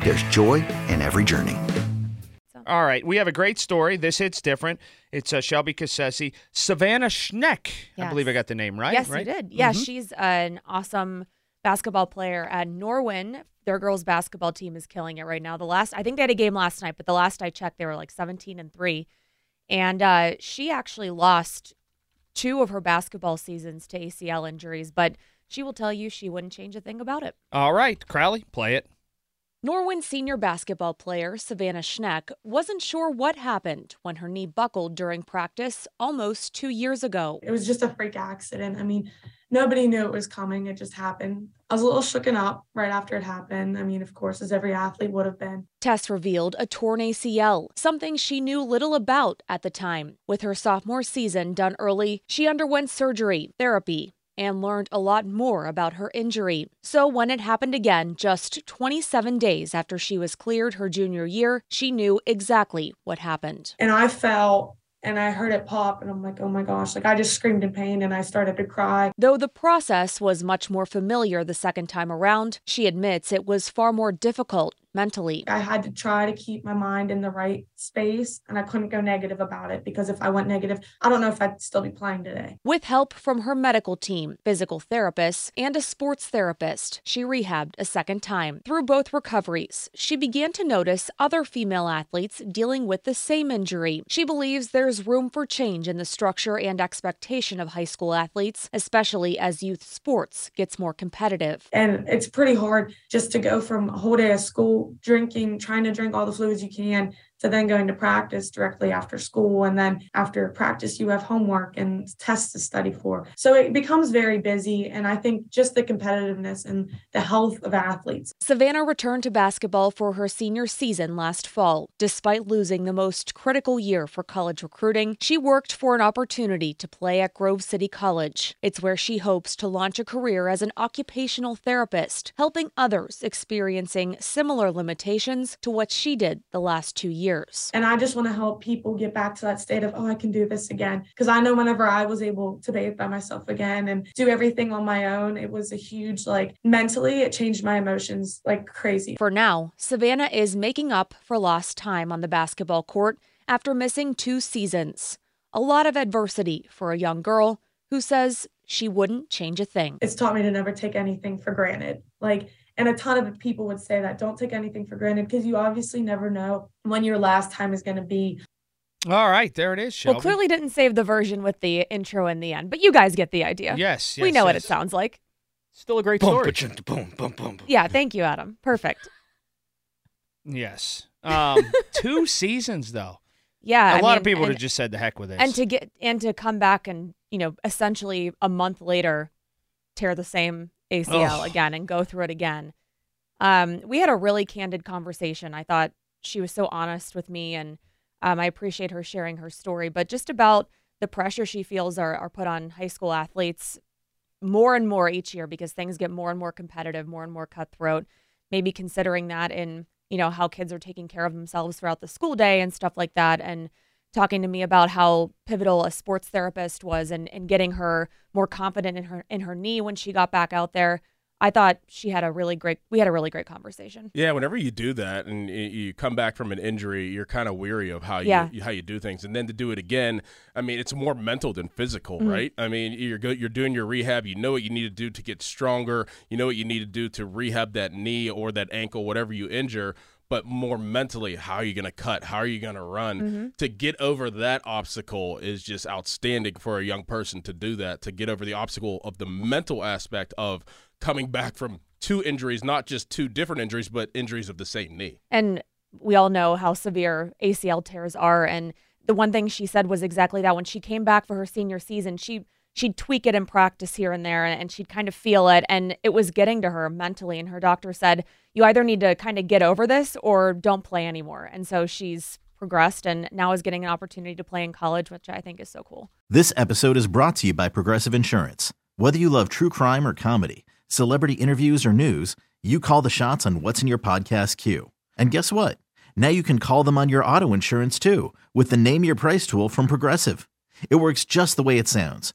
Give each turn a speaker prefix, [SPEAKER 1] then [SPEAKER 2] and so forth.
[SPEAKER 1] there's joy in every journey.
[SPEAKER 2] All right, we have a great story. This hits different. It's uh, Shelby Cassesi, Savannah Schneck. I
[SPEAKER 3] Yes.
[SPEAKER 2] believe I got the name right.
[SPEAKER 3] Yes,
[SPEAKER 2] right?
[SPEAKER 3] you did. Yeah,
[SPEAKER 2] Mhm.
[SPEAKER 3] she's an awesome basketball player at Norwin. Their girls basketball team is killing it right now. The last, I think they had a game last night, but the last I checked, they were like 17 and three. And uh, she actually lost two of her basketball seasons to ACL injuries, but she will tell you she wouldn't change a thing about it.
[SPEAKER 2] All right, Crowley, play it.
[SPEAKER 3] Norwin senior basketball player Savannah Schneck wasn't sure what happened when her knee buckled during practice almost two years ago.
[SPEAKER 4] It was just a freak accident. I mean, nobody knew it was coming. It just happened. I was a little shooken up right after it happened. I mean, of course, as every athlete would have been.
[SPEAKER 3] Tests revealed a torn ACL, something she knew little about at the time. With her sophomore season done early, she underwent surgery, therapy, and learned a lot more about her injury. So when it happened again, just 27 days after she was cleared her junior year, she knew exactly what happened.
[SPEAKER 4] And I fell and I heard it pop and I'm like, oh my gosh, like I just screamed in pain and I started to cry.
[SPEAKER 3] Though the process was much more familiar the second time around, she admits it was far more difficult mentally.
[SPEAKER 4] I had to try to keep my mind in the right space and I couldn't go negative about it because if I went negative, I don't know if I'd still be playing today.
[SPEAKER 3] With help from her medical team, physical therapists, and a sports therapist, she rehabbed a second time. Through both recoveries, she began to notice other female athletes dealing with the same injury. She believes there's room for change in the structure and expectation of high school athletes, especially as youth sports gets more competitive.
[SPEAKER 4] And it's pretty hard just to go from a whole day of school drinking, trying to drink all the fluids you can, to then going to practice directly after school. And then after practice, you have homework and tests to study for. So it becomes very busy. And I think just the competitiveness and the health of athletes.
[SPEAKER 3] Savannah returned to basketball for her senior season last fall. Despite losing the most critical year for college recruiting, she worked for an opportunity to play at Grove City College. It's where she hopes to launch a career as an occupational therapist, helping others experiencing similar limitations to what she did the last two years.
[SPEAKER 4] And I just want to help people get back to that state of, oh, I can do this again. Because I know whenever I was able to bathe by myself again and do everything on my own, it was a huge, like, mentally, it changed my emotions like crazy.
[SPEAKER 3] For now, Savannah is making up for lost time on the basketball court after missing two seasons. A lot of adversity for a young girl who says she wouldn't change a thing.
[SPEAKER 4] It's taught me to never take anything for granted. Like, and a ton of people would say that don't take anything for granted because you obviously never know when your last time is going to be.
[SPEAKER 2] All right, there it is, Shelby.
[SPEAKER 3] Well, clearly didn't save the version with the intro in the end, but you guys get the idea.
[SPEAKER 2] Yes, yes
[SPEAKER 3] we
[SPEAKER 2] yes,
[SPEAKER 3] know what it sounds like.
[SPEAKER 2] Still a great
[SPEAKER 5] Boom,
[SPEAKER 2] story.
[SPEAKER 5] boom, boom, boom, boom.
[SPEAKER 3] Yeah, thank you, Adam. Perfect.
[SPEAKER 2] Yes. Um, two seasons though.
[SPEAKER 3] Yeah,
[SPEAKER 2] A
[SPEAKER 3] I
[SPEAKER 2] lot
[SPEAKER 3] mean,
[SPEAKER 2] of people would have just said the heck with it.
[SPEAKER 3] and to get and to come back and you know essentially a month later tear the same ACL again and go through it again. Um, we had a really candid conversation. I thought she was so honest with me, and um, I appreciate her sharing her story. But just about the pressure she feels are are put on high school athletes more and more each year because things get more and more competitive, more and more cutthroat. Maybe considering that in you know how kids are taking care of themselves throughout the school day and stuff like that, and talking to me about how pivotal a sports therapist was and, and getting her more confident in her in her knee when she got back out there. I thought she had a really great we had a really great conversation.
[SPEAKER 5] Yeah, whenever you do that and you come back from an injury, you're kind of weary of how you
[SPEAKER 3] Yeah.
[SPEAKER 5] how you do things, and then to do it again, I mean, it's more mental than physical,
[SPEAKER 3] Mhm.
[SPEAKER 5] right? I mean, you're go, you're doing your rehab. You know what you need to do to get stronger. You know what you need to do to rehab that knee or that ankle, whatever you injure. But more mentally, how are you going to cut? How are you going to run?
[SPEAKER 3] Mm-hmm.
[SPEAKER 5] To get over that obstacle is just outstanding for a young person to do that, to get over the obstacle of the mental aspect of coming back from two injuries, not just two different injuries, but injuries of the same knee.
[SPEAKER 3] And we all know how severe ACL tears are. And the one thing she said was exactly that when she came back for her senior season, she she'd tweak it in practice here and there and she'd kind of feel it and it was getting to her mentally and her doctor said you either need to kind of get over this or don't play anymore and so she's progressed and now is getting an opportunity to play in college which i think is so cool
[SPEAKER 6] This episode is brought to you by Progressive Insurance. Whether you love true crime or comedy, celebrity interviews or news, you call the shots on what's in your podcast queue. And guess what? Now you can call them on your auto insurance too with the Name Your Price tool from Progressive. It works just the way it sounds.